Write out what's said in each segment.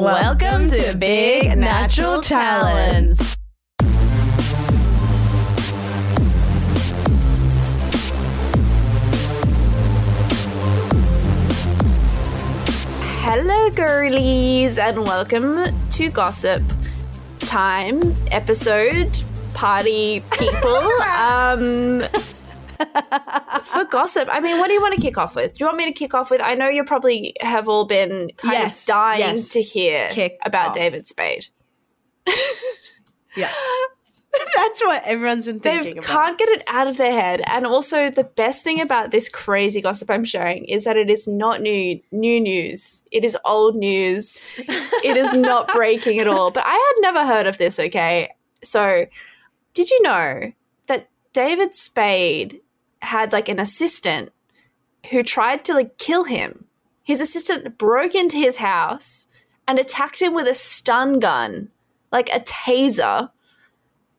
Welcome to Big Natural Talents. Hello, girlies, and welcome to Gossip Time episode party people. um, for gossip, I mean, what do you want to kick off with? Do you want me to kick off with? I know you probably have all been kind Yes, of dying yes. to hear Kick about off. David Spade. Yeah. That's what everyone's been They thinking about. can't get it out of their head. And also, the best thing about this crazy gossip I'm sharing is that it is not new new news. It is old news. it is not breaking at all. But I had never heard of this. Okay, so did you know that David Spade had like an assistant who tried to like kill him? His assistant broke into his house and attacked him with a stun gun, like a taser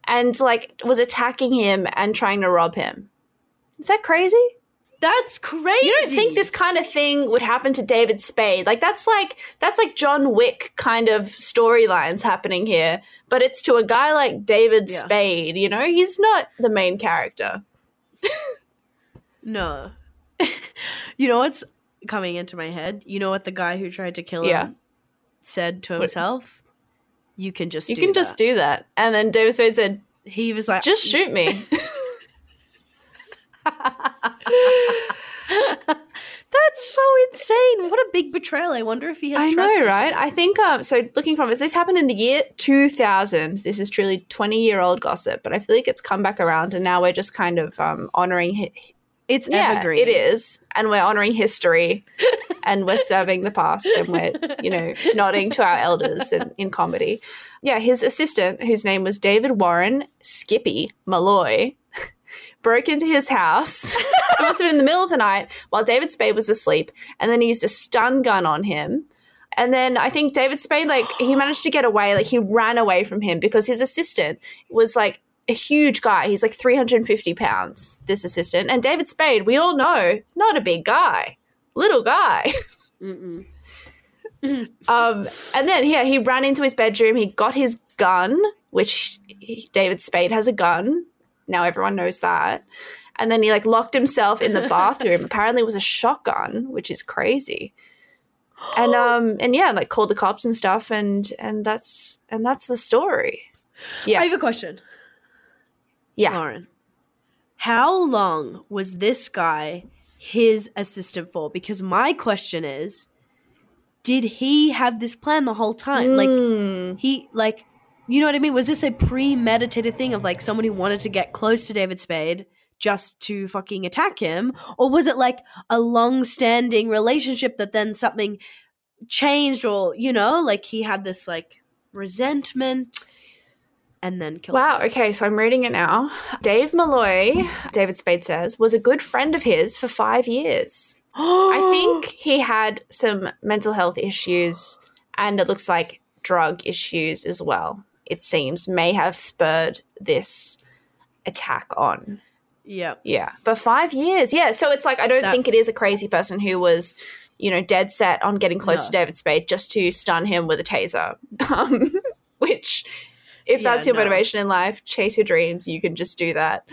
and like was attacking him and trying to rob him. Is that crazy? That's crazy. You don't think this kind of thing would happen to David Spade? Like that's like that's like John Wick kind of storylines happening here, but it's to a guy like David Yeah. Spade, you know? He's not the main character. No. you know what's coming into my head? You know what the guy who tried to kill him said to What- himself? You can just You do can just that. do that. And then David Spade said, He was like "Just shoot me." That's so insane. What a big betrayal. I wonder if he has I know, right? I think um so looking from this this happened in the year 2000. This is truly 20 year old gossip, but I feel like it's come back around and now we're just kind of um honoring it's yeah, evergreen. it is. And we're honoring history and we're serving the past and we're, you know, nodding to our elders in, in comedy. Yeah, his assistant, whose name was David Warren Skippy Malloy, broke into his house. it must have been in the middle of the night while David Spade was asleep. And then he used a stun gun on him. And then I think David Spade, like, he managed to get away. Like, he ran away from him because his assistant was like a huge guy. He's like 350 pounds, this assistant. And David Spade, we all know, not a big guy, little guy. Um, and then, yeah, he ran into his bedroom. He got his gun, which he, David Spade has a gun. Now everyone knows that. And then he like locked himself in the bathroom. Apparently, it was a shotgun, which is crazy. And um and yeah, like called the cops and stuff, and and that's and that's the story. Yeah, I have a question. Yeah. Lauren, how long was this guy his assistant for? Because my question is, did he have this plan the whole time? Like Mm. he like you know what I mean? Was this a premeditated thing of like someone who wanted to get close to David Spade just to fucking attack him? Or was it like a long standing relationship that then something changed or, you know, like he had this like resentment and then killed Wow. Okay, so I'm reading it now. Dave Malloy, David Spade says, was a good friend of his for five years. I think he had some mental health issues and it looks like drug issues as well. It seems may have spurred this attack on. Yeah. Yeah. But five years. Yeah. So it's like, I don't That- think it is a crazy person who was, you know, dead set on getting close No. to David Spade just to stun him with a taser. Um, which, if Yeah, that's your no. motivation in life, chase your dreams. You can just do that.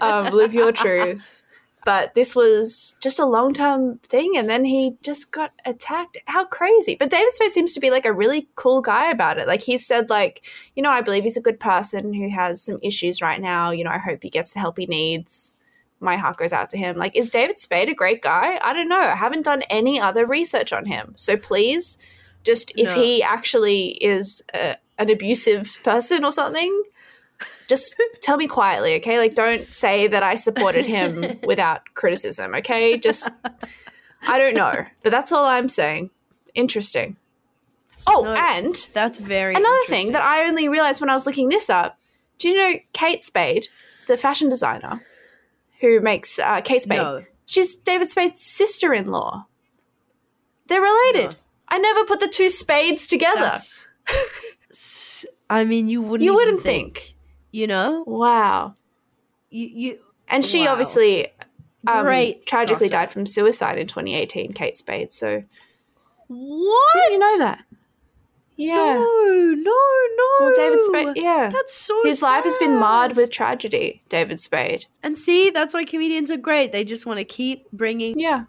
um, live your truth. But this was just a long term thing, and then he just got attacked. How crazy! But David Spade seems to be like a really cool guy about it. Like he said, like you know, I believe he's a good person who has some issues right now. You know, I hope he gets the help he needs. My heart goes out to him. Like, is David Spade a great guy? I don't know. I haven't done any other research on him. So please, just if No. he actually is a, an abusive person or something, just tell me quietly, okay? Like, don't say that I supported him without criticism, okay? Just, I don't know. But that's all I'm saying. Interesting. Oh, No, and That's very another thing that I only realized when I was looking this up do you know Kate Spade, the fashion designer who makes uh, Kate Spade? No. She's David Spade's sister in law. They're related. No. I never put the two spades together. That's, I mean, you wouldn't. you wouldn't think. You know, Wow. you you. And she Wow. obviously um, Great tragically gossip. died from suicide in 2018, Kate Spade. So What? did you know that? Yeah. No, no, no. Well, David Spade. Yeah. That's so His life has been marred with tragedy, David Spade. And see, that's why comedians are great. They just want to keep bringing. Yeah.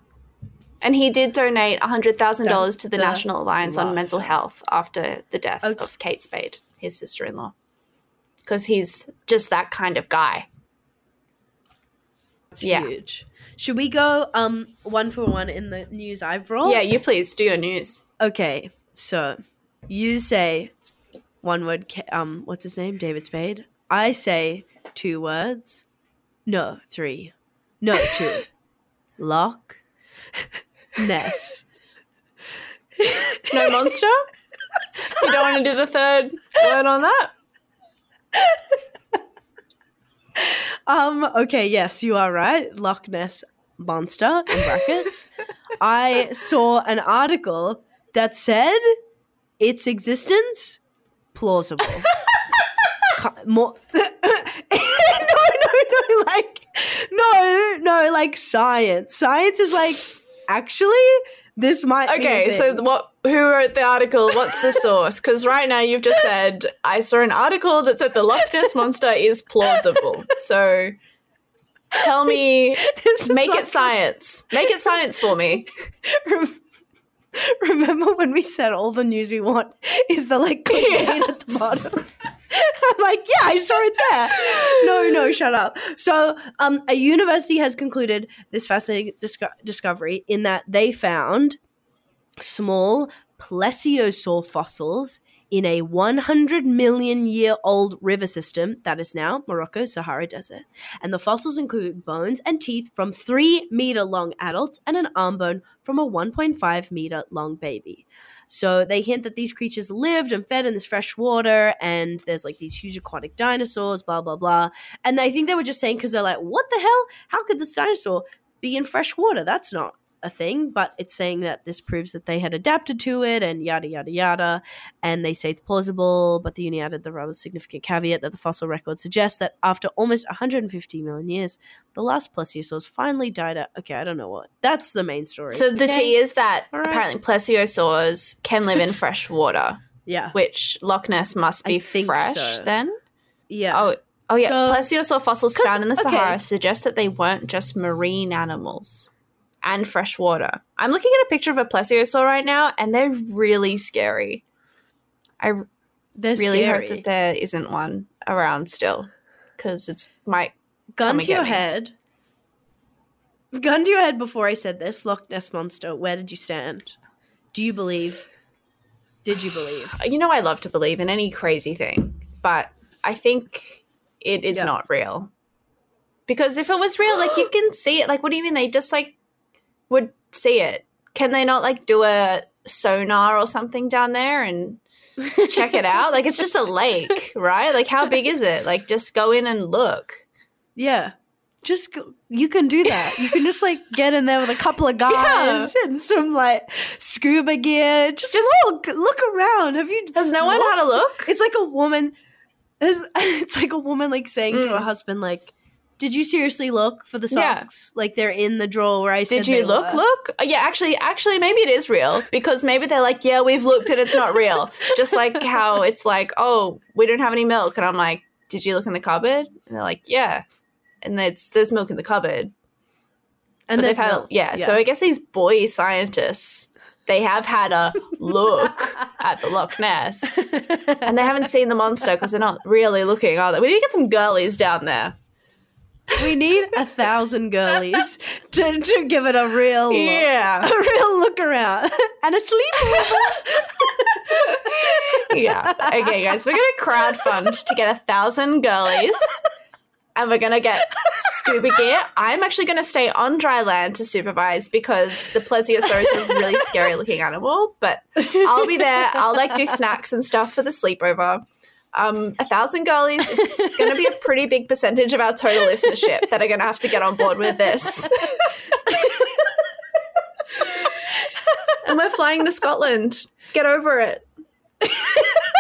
And he did donate $100,000 to the, The National Alliance on. Mental Health after the death Okay. of Kate Spade, his sister in law. Because he's just that kind of guy. It's Yeah. huge. Should we go um one for one in the news I've brought? Yeah, you please do your news. Okay, so you say one word. Um, what's his name? David Spade. I say two words. No, three. No, two. Loch. Ness. No monster? you don't want to do the third word on that? Um. Okay. Yes, you are right. Loch Ness monster in brackets. I saw an article that said its existence plausible. More. no, no, no. Like, no, no. Like science. Science is like actually this might. be Okay, so what? Who wrote the article? What's the source? Because right now you've just said I saw an article that said the Loch Ness monster is plausible. So tell me, This make it science. Make it science for me. Remember when we said all the news we want is the like clickbait at the bottom? I'm like, yeah, I saw it there. No, no, shut up. So, um, a university has concluded this fascinating disco- discovery in that they found small plesiosaur fossils in a 100 million year old river system that is now Morocco's Sahara Desert. And the fossils include bones and teeth from 3 meter long adults and an arm bone from a 1.5 meter long baby. So they hint that these creatures lived and fed in this fresh water, and there's like these huge aquatic dinosaurs, blah, blah, blah. And I think they were just saying, because they're like, what the hell? How could this dinosaur be in fresh water? That's not a thing, but it's saying that this proves that they had adapted to it and yada yada yada. And they say it's plausible, but the uni added the rather significant caveat that the fossil record suggests that after almost 150 million years, the last plesiosaurs finally died out. Okay, I don't know what. That's the main story. So the okay? tea is that right. apparently plesiosaurs can live in fresh water, Yeah. which Loch Ness must be fresh so. then. Yeah. Oh, oh yeah. So- plesiosaur fossils found in the okay. Sahara suggest that they weren't just marine animals and fresh water. I'm looking at a picture of a plesiosaur right now, and they're really scary. I They're really scary. hope that there isn't one around still, because it's might. Gun to your me. head. Gun to your head before I said this. Loch Ness Monster, where did you stand? Do you believe? Did you believe? You know, I love to believe in any crazy thing, but I think it is Yeah. not real. Because if it was real, like you can see it. Like, what do you mean? They just like would see it. Can they not like do a sonar or something down there and check it out? Like, it's just a lake, right? Like, how big is it? Like, just go in and look. Yeah. Just go, you can do that. You can just like get in there with a couple of guys and some like scuba gear. Just, Just- look, look around. Have you? Has no one had a look? It's like a woman. It's, it's like a woman like saying to her Mm. husband like, "Did you seriously look for the Yeah. socks? Like they're in the drawer where I said Did you look? were." Look? Uh, Yeah, actually, actually, maybe it is real because maybe they're like, yeah, we've looked and it's not real. Just like how it's like, oh, we don't have any milk, and I'm like, did you look in the cupboard? And they're like, yeah, and it's there's milk in the cupboard. And But they've had, milk. yeah, So I guess these boy scientists, they have had a look at the Loch Ness, and they haven't seen the monster because they're not really looking, are they? We need to get some girlies down there. We need a thousand girlies to, to give it a real look. Yeah. a real look around and a sleepover. yeah. Okay, guys, we're gonna crowdfund to get a thousand girlies, and we're gonna get scuba gear. I'm actually gonna stay on dry land to supervise because the plesiosaur is a really scary looking animal. But I'll be there. I'll like do snacks and stuff for the sleepover. Um, a thousand girlies. It's gonna be a pretty big percentage of our total listenership that are gonna have to get on board with this. and we're flying to Scotland. Get over it.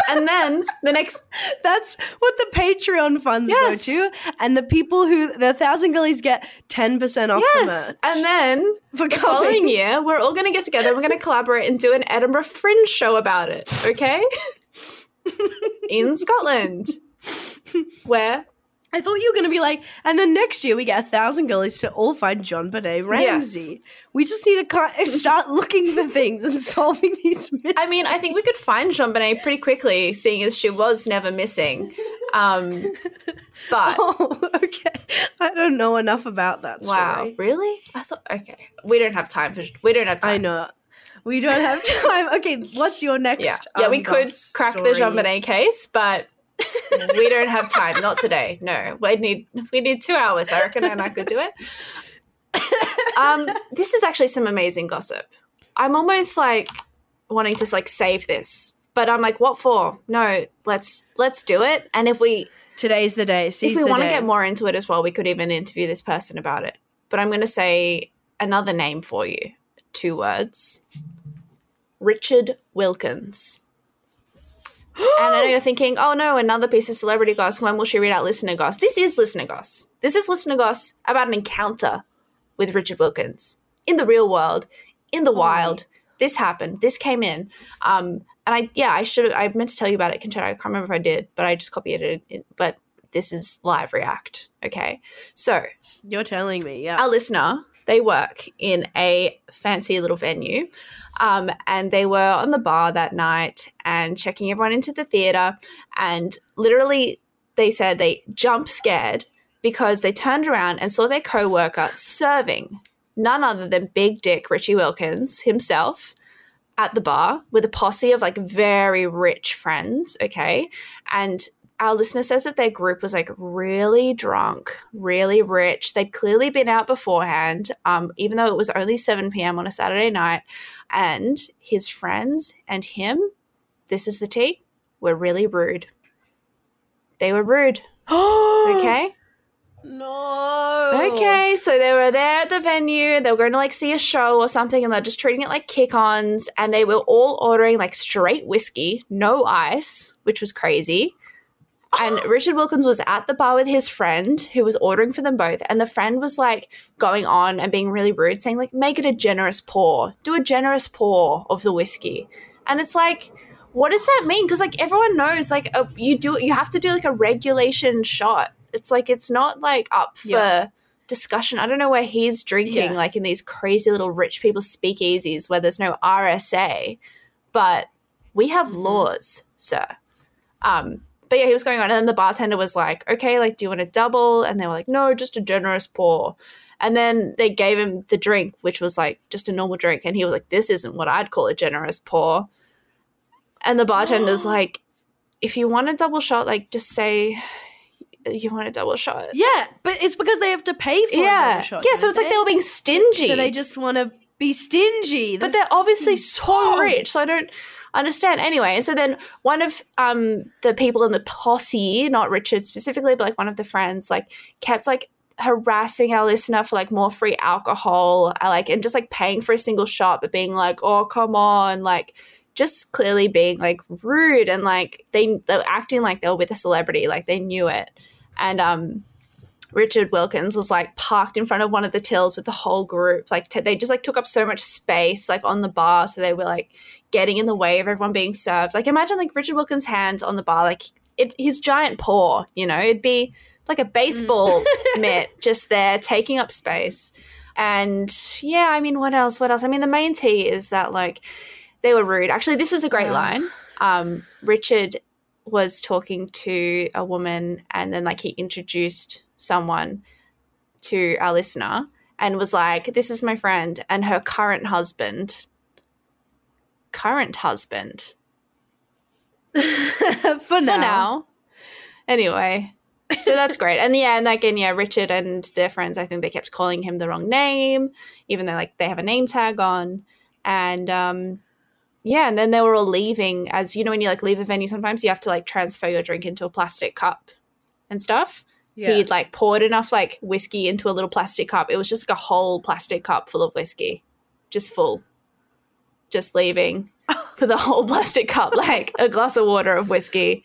and then the next That's what the Patreon funds Yes. go to, and the people who the thousand girlies get ten percent off the yes, and then for the following coming. year we're all going to get together. We're going to collaborate and do an Edinburgh Fringe show about it. Okay, in Scotland, where I thought you were gonna be like, and then next year we get a thousand girlies to all find JonBenét Ramsey. We just need to start looking for things and solving these mysteries. I mean, I think we could find JonBenét pretty quickly, seeing as she was never missing. Um, but oh, okay. I don't know enough about that. wow, really? I thought okay, we don't have time for we don't have time. I know. We don't have time. Okay, what's your next? Yeah, yeah, we um, could crack the? JonBenét case, but we don't have time. Not today. No, we need we need two hours. I reckon, and I could do it. Um, this is actually some amazing gossip. I'm almost like wanting to like save this, but I'm like, what for? No, let's let's do it. And if we Today's the day. Seize if we want to get more into it as well, we could even interview this person about it. But I'm going to say another name for you. Two words. Richard Wilkins. and I know you're thinking, oh no, another piece of celebrity goss. When will she read out listener goss? This is listener goss. This is listener goss about an encounter with Richard Wilkins in the real world, in the wild. This happened. This came in. Um, and I, yeah, I should have, I meant to tell you about it, Conchetta. I can't remember if I did, but I just copied it. In, but this is live react. Okay. So You're telling me, yeah. our listener, they work in a fancy little venue. Um, and they were on the bar that night and checking everyone into the theater. And literally, they said they jump scared because they turned around and saw their co worker serving none other than Big Dick Richie Wilkins himself at the bar with a posse of like very rich friends. Okay. And our listener says that their group was like really drunk, really rich. They'd clearly been out beforehand, um, even though it was only 7 p.m. on a Saturday night. And his friends and him, this is the tea, were really rude. They were rude. Okay. no. Okay, so they were there at the venue. They were going to like see a show or something, and they're just treating it like kick-ons. And they were all ordering like straight whiskey, no ice, which was crazy. And Richard Wilkins was at the bar with his friend who was ordering for them both. And the friend was like going on and being really rude, saying, like, make it a generous pour. Do a generous pour of the whiskey. And it's like, what does that mean? Because like everyone knows, like uh, you do, you have to do like a regulation shot. It's like it's not like up for Yeah. discussion. I don't know where he's drinking, Yeah. like in these crazy little rich people speakeasies where there's no RSA, but we have laws, sir. Um, but yeah, he was going on, and then the bartender was like, "Okay, like, do you want a double?" And they were like, "No, just a generous pour." And then they gave him the drink, which was like just a normal drink, and he was like, "This isn't what I'd call a generous pour." And the bartender's like, "If you want a double shot, like, just say you want a double shot." Yeah, but it's because they have to pay for a yeah, double shot. yeah. So it's like they? they were being stingy. So they just want to be stingy. but they're obviously mm. so oh. rich, so I don't understand. Anyway, and so then one of um the people in the posse, not Richard specifically, but like one of the friends, like kept like harassing our listener for like more free alcohol, like and just like paying for a single shot, but being like, oh come on, like just clearly being like rude and like they they were acting like they were with a celebrity, like they knew it, and um. Richard Wilkins was like parked in front of one of the tills with the whole group. Like t- they just like took up so much space like on the bar, so they were like getting in the way of everyone being served. Like imagine like Richard Wilkins' hand on the bar, like it, his giant paw. You know, it'd be like a baseball mitt just there taking up space. And yeah, I mean, what else? What else? I mean, the main tea is that like they were rude. Actually, this is a great Yeah. line. Um, Richard was talking to a woman, and then like he introduced someone to our listener and was like, "This is my friend and her current husband." Current husband for for now. now. Anyway, so that's great. And yeah, and again, yeah, Richard and their friends, I think they kept calling him the wrong name, even though like they have a name tag on. And um yeah, and then they were all leaving as you know, when you like leave a venue, sometimes you have to like transfer your drink into a plastic cup and stuff. Yeah. He'd like poured enough like whiskey into a little plastic cup. It was just like a whole plastic cup full of whiskey. Just full. Just leaving. for the whole plastic cup, like a glass of water of whiskey.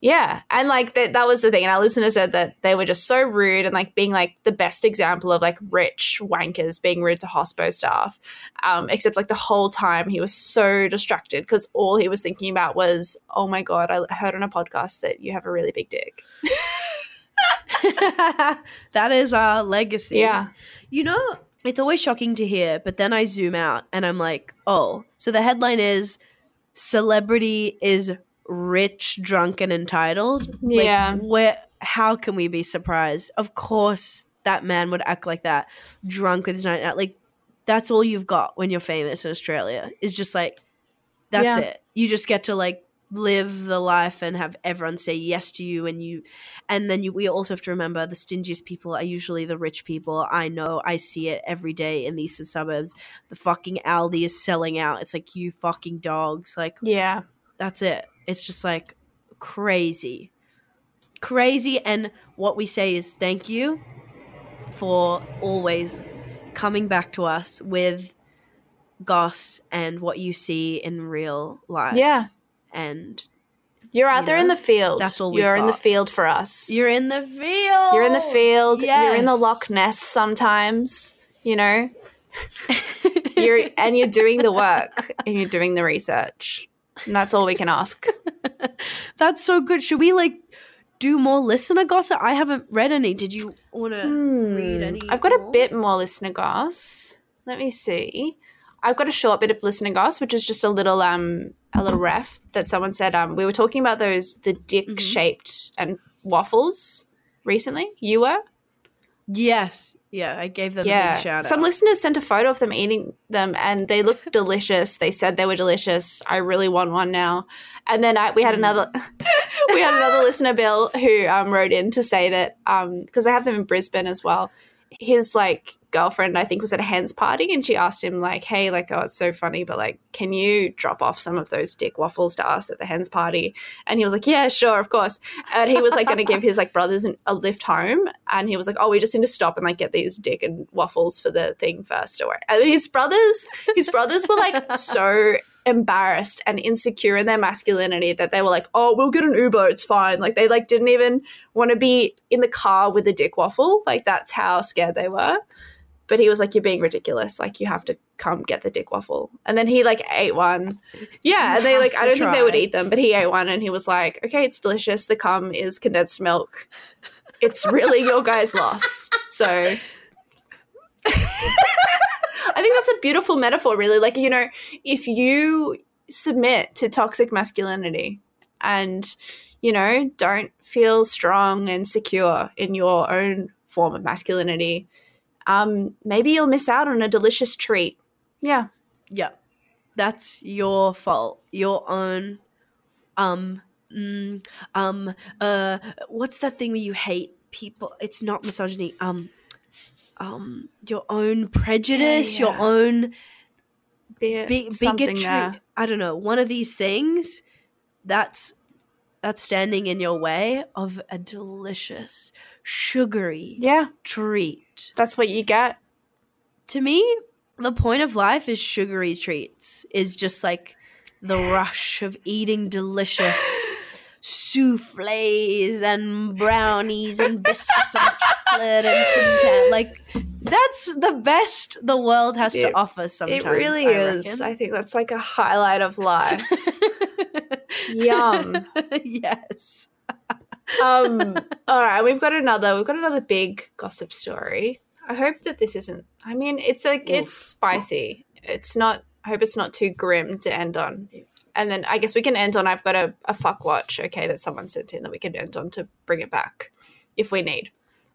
Yeah. And like that that was the thing. And our listener said that they were just so rude and like being like the best example of like rich wankers being rude to hospo staff. Um, except like the whole time he was so distracted because all he was thinking about was, oh my God, I heard on a podcast that you have a really big dick. that is our legacy. Yeah. You know, it's always shocking to hear, but then I zoom out and I'm like, oh, so the headline is celebrity is rich, drunk, and entitled. Yeah. Like, where? How can we be surprised? Of course, that man would act like that, drunk with his night out. Like, that's all you've got when you're famous in Australia. Is just like, that's Yeah. it. You just get to like live the life and have everyone say yes to you and you and then you we also have to remember the stingiest people are usually the rich people. I know i see it every day in these suburbs. The fucking aldi is selling out. It's like you fucking dogs. Like Yeah. that's it. It's just like crazy. Crazy and what we say is thank you for always coming back to us with goss and what you see in real life. Yeah. And You're out You there in the field. that's all You're in the field for us. you're in the field You're in the field. You're in the Loch Ness sometimes, you know? you're and you're doing the work and you're doing the research. And that's all we can ask. That's so good. Should we like do more listener gossip? I haven't read any. Did you want to read any? Hmm. I've got a bit more listener goss. Let me see. I've got a short bit of listener goss, which is just a little um a little ref that someone said um we were talking about those the dick shaped and waffles recently. You were? Yes. Yeah, I gave them a yeah. big shout Some out. listeners sent a photo of them eating them and they looked delicious. They said they were delicious. I really want one now. And then I, we had another we had another listener Bill who um, wrote in to say that um because I have them in Brisbane as well. His like girlfriend I think was at a hens party and she asked him like, "Hey, like oh, it's so funny, but like can you drop off some of those dick waffles to us at the hens party?" And he was like, "Yeah, sure, of course." And he was like going to give his like brothers an, a lift home and he was like, "Oh, we just need to stop and like get these dick and waffles for the thing first or and his brothers his brothers were like so embarrassed and insecure in their masculinity that they were like, "Oh, we'll get an Uber, it's fine." Like they like didn't even want to be in the car with a dick waffle. Like that's how scared they were. But he was like, "You're being ridiculous. Like you have to come get the dick waffle." And then he like ate one. Yeah, and they like I don't think they would eat them, but he ate one and he was like, "Okay, it's delicious. The cum is condensed milk. It's really your guy's loss." So I think that's a beautiful metaphor, really. Like, you know, if you submit to toxic masculinity and, you know, don't feel strong and secure in your own form of masculinity, um, maybe you'll miss out on a delicious treat. Yeah. Yeah. That's your fault. Your own um mm, um uh what's that thing where you hate people? It's not misogyny. Um um your own prejudice, your yeah. own Be- bi- bigotry. there. I don't know. One of these things that's that's standing in your way of a delicious sugary Yeah, treat. that's what you get. to me, the point of life is sugary treats, is just like the rush of eating delicious souffles and brownies and biscuits and chocolate and. Like, that's the best the world has to offer sometimes. it really I is. I think that's like a highlight of life. Yum. yes. um all right we've got another we've got another big gossip story i hope that this isn't i mean it's like it's spicy it's not i hope it's not too grim to end on and then i guess we can end on i've got a, a fuck watch okay that someone sent in that we can end on to bring it back if we need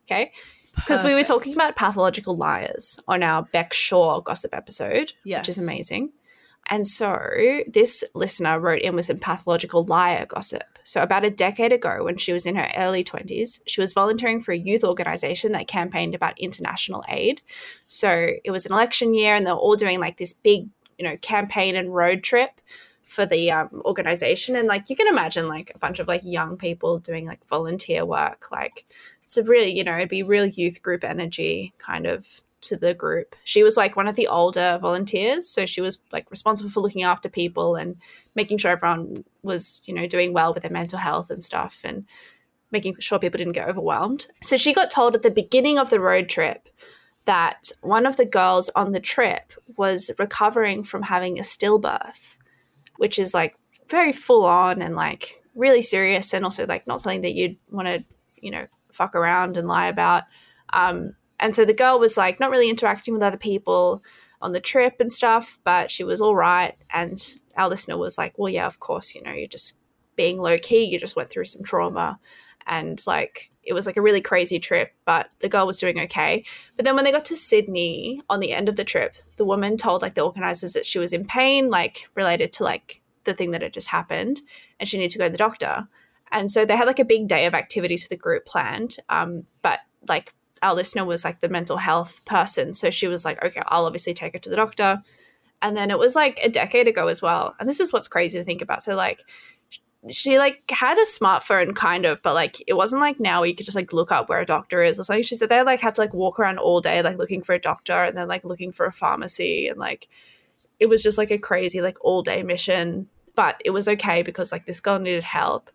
okay because we were talking about pathological liars on our beck shaw gossip episode which is amazing and so this listener wrote in with some pathological liar gossip. So about a decade ago, when she was in her early 20s, she was volunteering for a youth organization that campaigned about international aid. So it was an election year and they were all doing like this big, you know, campaign and road trip for the um, organization. And like you can imagine like a bunch of like young people doing like volunteer work. Like it's a really, you know, it'd be real youth group energy kind of to the group. She was like one of the older volunteers, so she was like responsible for looking after people and making sure everyone was, you know, doing well with their mental health and stuff and making sure people didn't get overwhelmed. So she got told at the beginning of the road trip that one of the girls on the trip was recovering from having a stillbirth, which is like very full on and like really serious and also like not something that you'd want to, you know, fuck around and lie about. Um, and so the girl was like not really interacting with other people on the trip and stuff, but she was all right. And our listener was like, well, yeah, of course, you know, you're just being low key, you just went through some trauma. And like, it was like a really crazy trip, but the girl was doing okay. But then when they got to Sydney on the end of the trip, the woman told like the organizers that she was in pain, like related to like the thing that had just happened, and she needed to go to the doctor. And so they had like a big day of activities for the group planned. Um, but like our listener was like the mental health person. So she was like, okay, I'll obviously take her to the doctor. And then it was like a decade ago as well. And this is what's crazy to think about. So like she like had a smartphone kind of, but like it wasn't like now you could just like look up where a doctor is or something. She said they like had to like walk around all day like looking for a doctor and then like looking for a pharmacy and like it was just like a crazy like all day mission. But it was okay because like this girl needed help.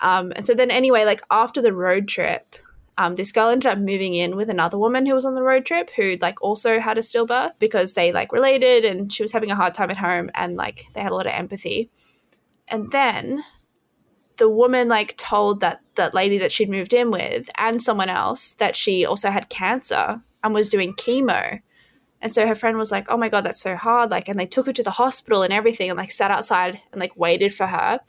Um, and so then anyway, like after the road trip, um, this girl ended up moving in with another woman who was on the road trip who like also had a stillbirth because they like related and she was having a hard time at home and like they had a lot of empathy. And then the woman like told that that lady that she'd moved in with and someone else that she also had cancer and was doing chemo. And so her friend was like, "Oh my god, that's so hard!" Like, and they took her to the hospital and everything, and like sat outside and like waited for her.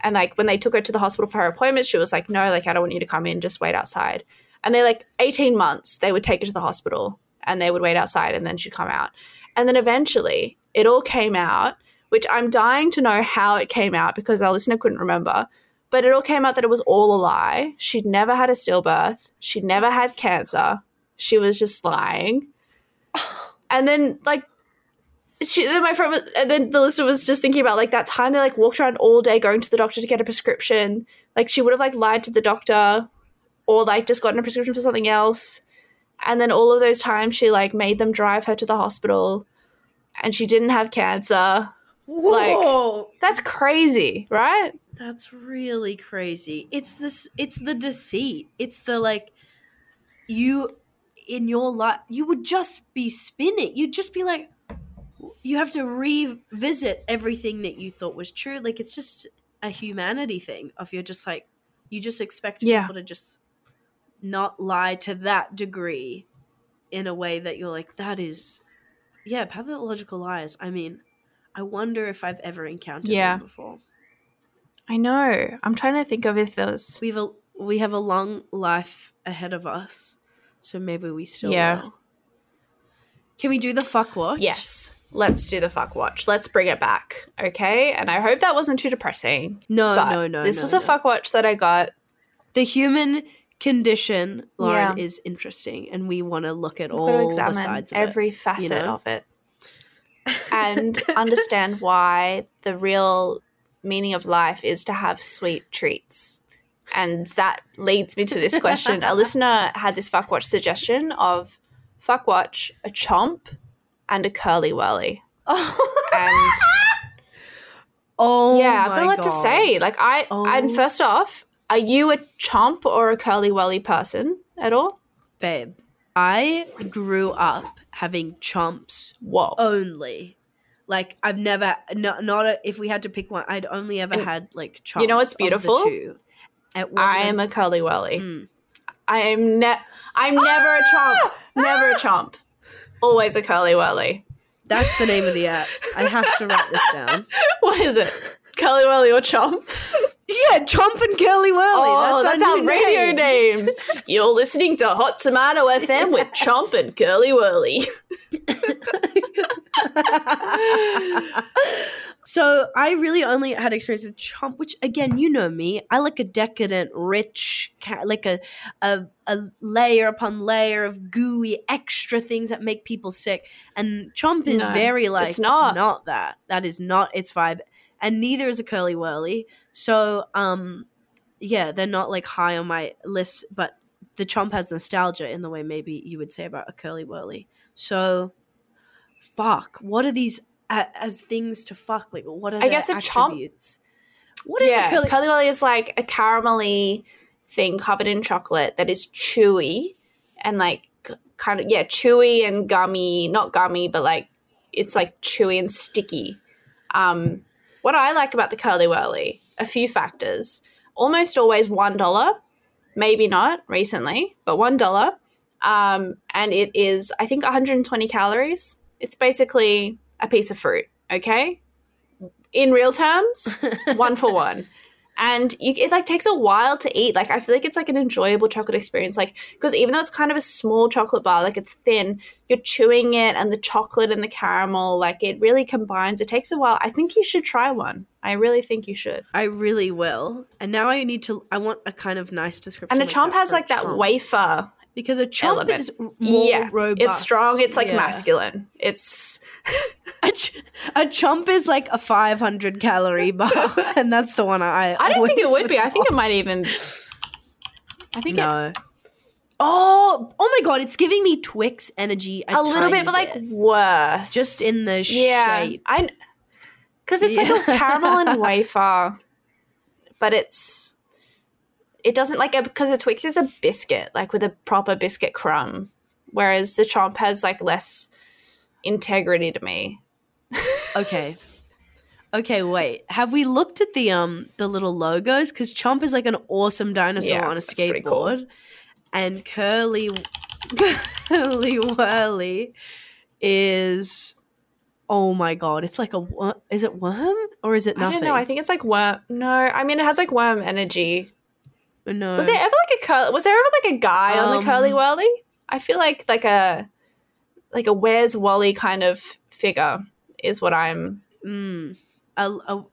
And like when they took her to the hospital for her appointment, she was like, "No, like I don't want you to come in, just wait outside." And they like 18 months, they would take her to the hospital and they would wait outside and then she'd come out. And then eventually it all came out, which I'm dying to know how it came out because our listener couldn't remember. But it all came out that it was all a lie. She'd never had a stillbirth. She'd never had cancer. She was just lying. And then like she then my friend was and then the listener was just thinking about like that time they like walked around all day going to the doctor to get a prescription. Like she would have like lied to the doctor or like just gotten a prescription for something else. And then all of those times she like made them drive her to the hospital and she didn't have cancer. Whoa. Like that's crazy, right? That's really crazy. It's this it's the deceit. It's the like you in your life you would just be spinning. You'd just be like you have to revisit everything that you thought was true. Like it's just a humanity thing of you're just like you just expect Yeah. people to just not lie to that degree in a way that you're like that is yeah pathological lies i mean i wonder if i've ever encountered Yeah. them before I know. I'm trying to think of if was we've a we have a long life ahead of us so maybe we still Yeah. will. can we do the fuck watch Yes. Let's do the fuck watch. Let's bring it back. Okay? And I hope that wasn't too depressing. no no no This no, was no. a fuck watch that I got. the human condition lauren Yeah. is interesting and we want to look at I've got to all the sides of every facet know? of it and understand why the real meaning of life is to have sweet treats. And that leads me to this question. a listener had this fuck watch suggestion of fuck watch, a chomp, and a curly wurly. And oh yeah, I've got a lot to say. Like I Oh. and first off, are you a chomp or a curly wurly person at all? babe i grew up having chomps Whoa. only. Like I've never not not a, if we had to pick one, I'd only ever And had like chomps. you know what's beautiful? I am a curly wurly. Mm. I am ne- I'm never a chomp. Never a chomp. Always a curly wurly. That's the name of the app. I have to write this down. What is it? Curly wurly or chomp? Yeah, chomp and curly wurly. Oh, that's, our our radio name. names. You're listening to Hot Tomato FM with Chomp and Curly Wurly. so I really only had experience with chomp, which again, you know me. I like a decadent, rich, like a a, a layer upon layer of gooey extra things that make people sick. And chomp is No, very like it's not. not that. That is not its vibe, and neither is a curly wurly. So um, yeah, they're not like high on my list, but the chomp has nostalgia in the way maybe you would say about a curly wurly. So, fuck. What are these a- as things to fuck? Like, what are I guess a chomp- attributes? What is yeah, a curly? curly wurly is like a caramelly thing covered in chocolate that is chewy and like kind of yeah, chewy and gummy, not gummy, but like it's like chewy and sticky. Um, what I like about the curly wurly, a few factors. Almost always one dollar, maybe not recently, but one dollar. Um, and it is I think 120 calories. It's basically a piece of fruit. Okay, in real terms, one for one. And you, it like takes a while to eat. Like I feel like it's like an enjoyable chocolate experience. Like because even though it's kind of a small chocolate bar, like it's thin, you're chewing it, and the chocolate and the caramel, like it really combines. It takes a while. I think you should try one. I really think you should. I really will. And now I need to. I want a kind of nice description. And a like chomp has like that chomp. wafer. Because a chomp element. is more yeah, robust. it's strong. It's like Yeah. masculine. It's A, ch- a chomp is like a 500 calorie bar, and that's the one I. I don't think it would be. I think it might even. I think it, no. Oh, oh my god! It's giving me Twix energy. A, a little bit, but like worse. just in the yeah, shape. I because it's like a caramel and wafer, but it's it doesn't like because a Twix is a biscuit, like with a proper biscuit crumb, whereas the Chomp has like less integrity to me. Okay. Okay, wait. Have we looked at the um the little logos? Because Chomp is like an awesome dinosaur Yeah, on a pretty cool. skateboard, and Curly Curly Wurly is oh my god! It's like a wor- is it worm or is it I don't know. I think it's like worm. No, I mean it has like worm energy. No. Was there ever like a curl? Was there ever like a guy on the Um, curly wurly? I feel like like a like a where's Wally kind of figure is what I'm. Mm, a, a,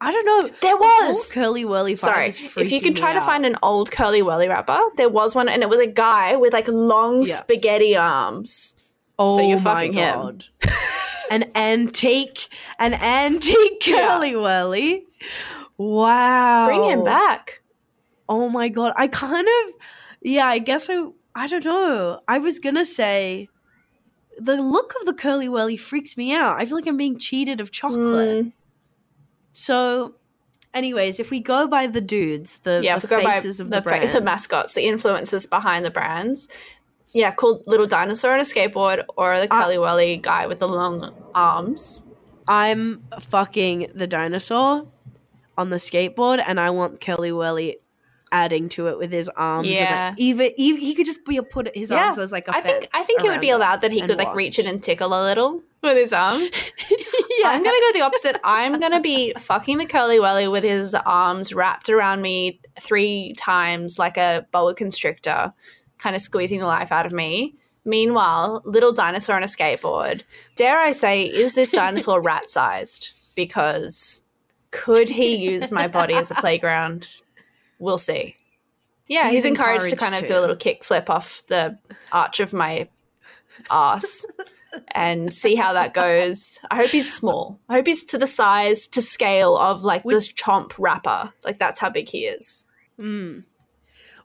I don't know. There was. Curly Wurly. Sorry, if you can try to find an old curly wurly wrapper, there was one, and it was a guy with like long Yeah. spaghetti arms. Oh So you're my god. an antique, an antique Yeah. curly wurly. Wow. Bring him back. Oh my god. I kind of yeah, I guess I I don't know. I was gonna say the look of the curly wurly freaks me out. I feel like I'm being cheated of chocolate. Mm, So anyways, if we go by the dudes, the, yeah, the if go by faces of the, the, fa- brands, the mascots, the influences behind the brands. Yeah, called little dinosaur on a skateboard, or the curly wurly guy with the long arms. I'm fucking the dinosaur on the skateboard, and I want Curly Wurly adding to it with his arms. and, Yeah. like, even, even he could just be a put his Yeah. arms as like a I think I think it would be allowed that he could like watch. reach in and tickle a little with his arm. yeah, I'm gonna go the opposite. I'm gonna be fucking the curly wurly with his arms wrapped around me three times like a boa constrictor, kind of squeezing the life out of me. Meanwhile, little dinosaur on a skateboard. Dare I say, is this dinosaur rat sized? Because could he use my body as a playground? We'll see. Yeah, he's, He's encouraged, to encouraged kind of to. do a little kick flip off the arch of my ass and see how that goes. I hope he's small. I hope he's to the size, to scale of like this chomp wrapper. Like that's how big he is. Mm.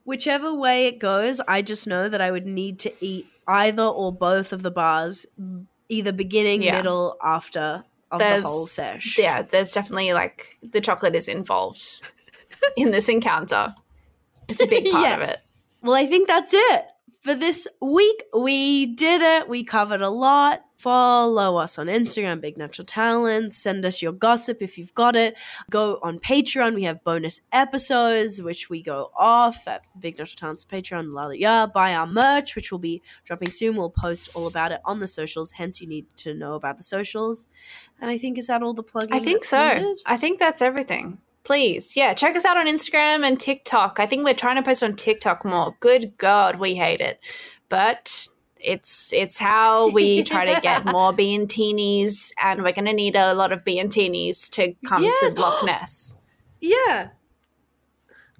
Whichever way it goes, I just know that I would need to eat either or both of the bars, either beginning, Yeah. middle, after of There's the whole sesh. yeah, there's definitely like the chocolate is involved in this encounter. It's a big part of it. Well, I think that's it for this week. We did it. We covered a lot. Follow us on Instagram, Big Natural Talents. Send us your gossip if you've got it. Go on Patreon. We have bonus episodes, which we go off at Big Natural Talents Patreon. La la ya. Buy our merch, which will be dropping soon. We'll post all about it on the socials. Hence, you need to know about the socials. And I think is that all the plugging? I think so. needed? I think that's everything. Please, yeah, check us out on Instagram and TikTok. I think we're trying to post on TikTok more. Good God, we hate it, but it's it's how we try to get more Beantinis, and we're going to need a lot of Beantinis to come Yes. to Loch Ness. Yeah.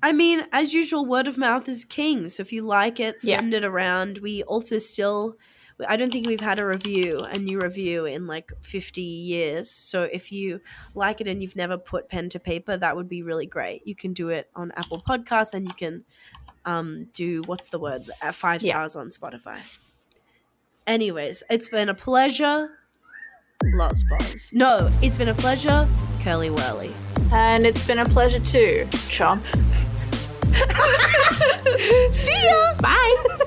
I mean, as usual, word of mouth is king. So if you like it, Yeah. send it around. We also still, I don't think we've had a review, a new review in like 50 years. So if you like it and you've never put pen to paper, that would be really great. You can do it on Apple Podcasts and you can um, do, what's the word, Uh, five Yeah. stars on Spotify. Anyways, it's been a pleasure. Lots buzz. No, it's been a pleasure, Curly Wurly. And it's been a pleasure too, chomp. See ya! Bye.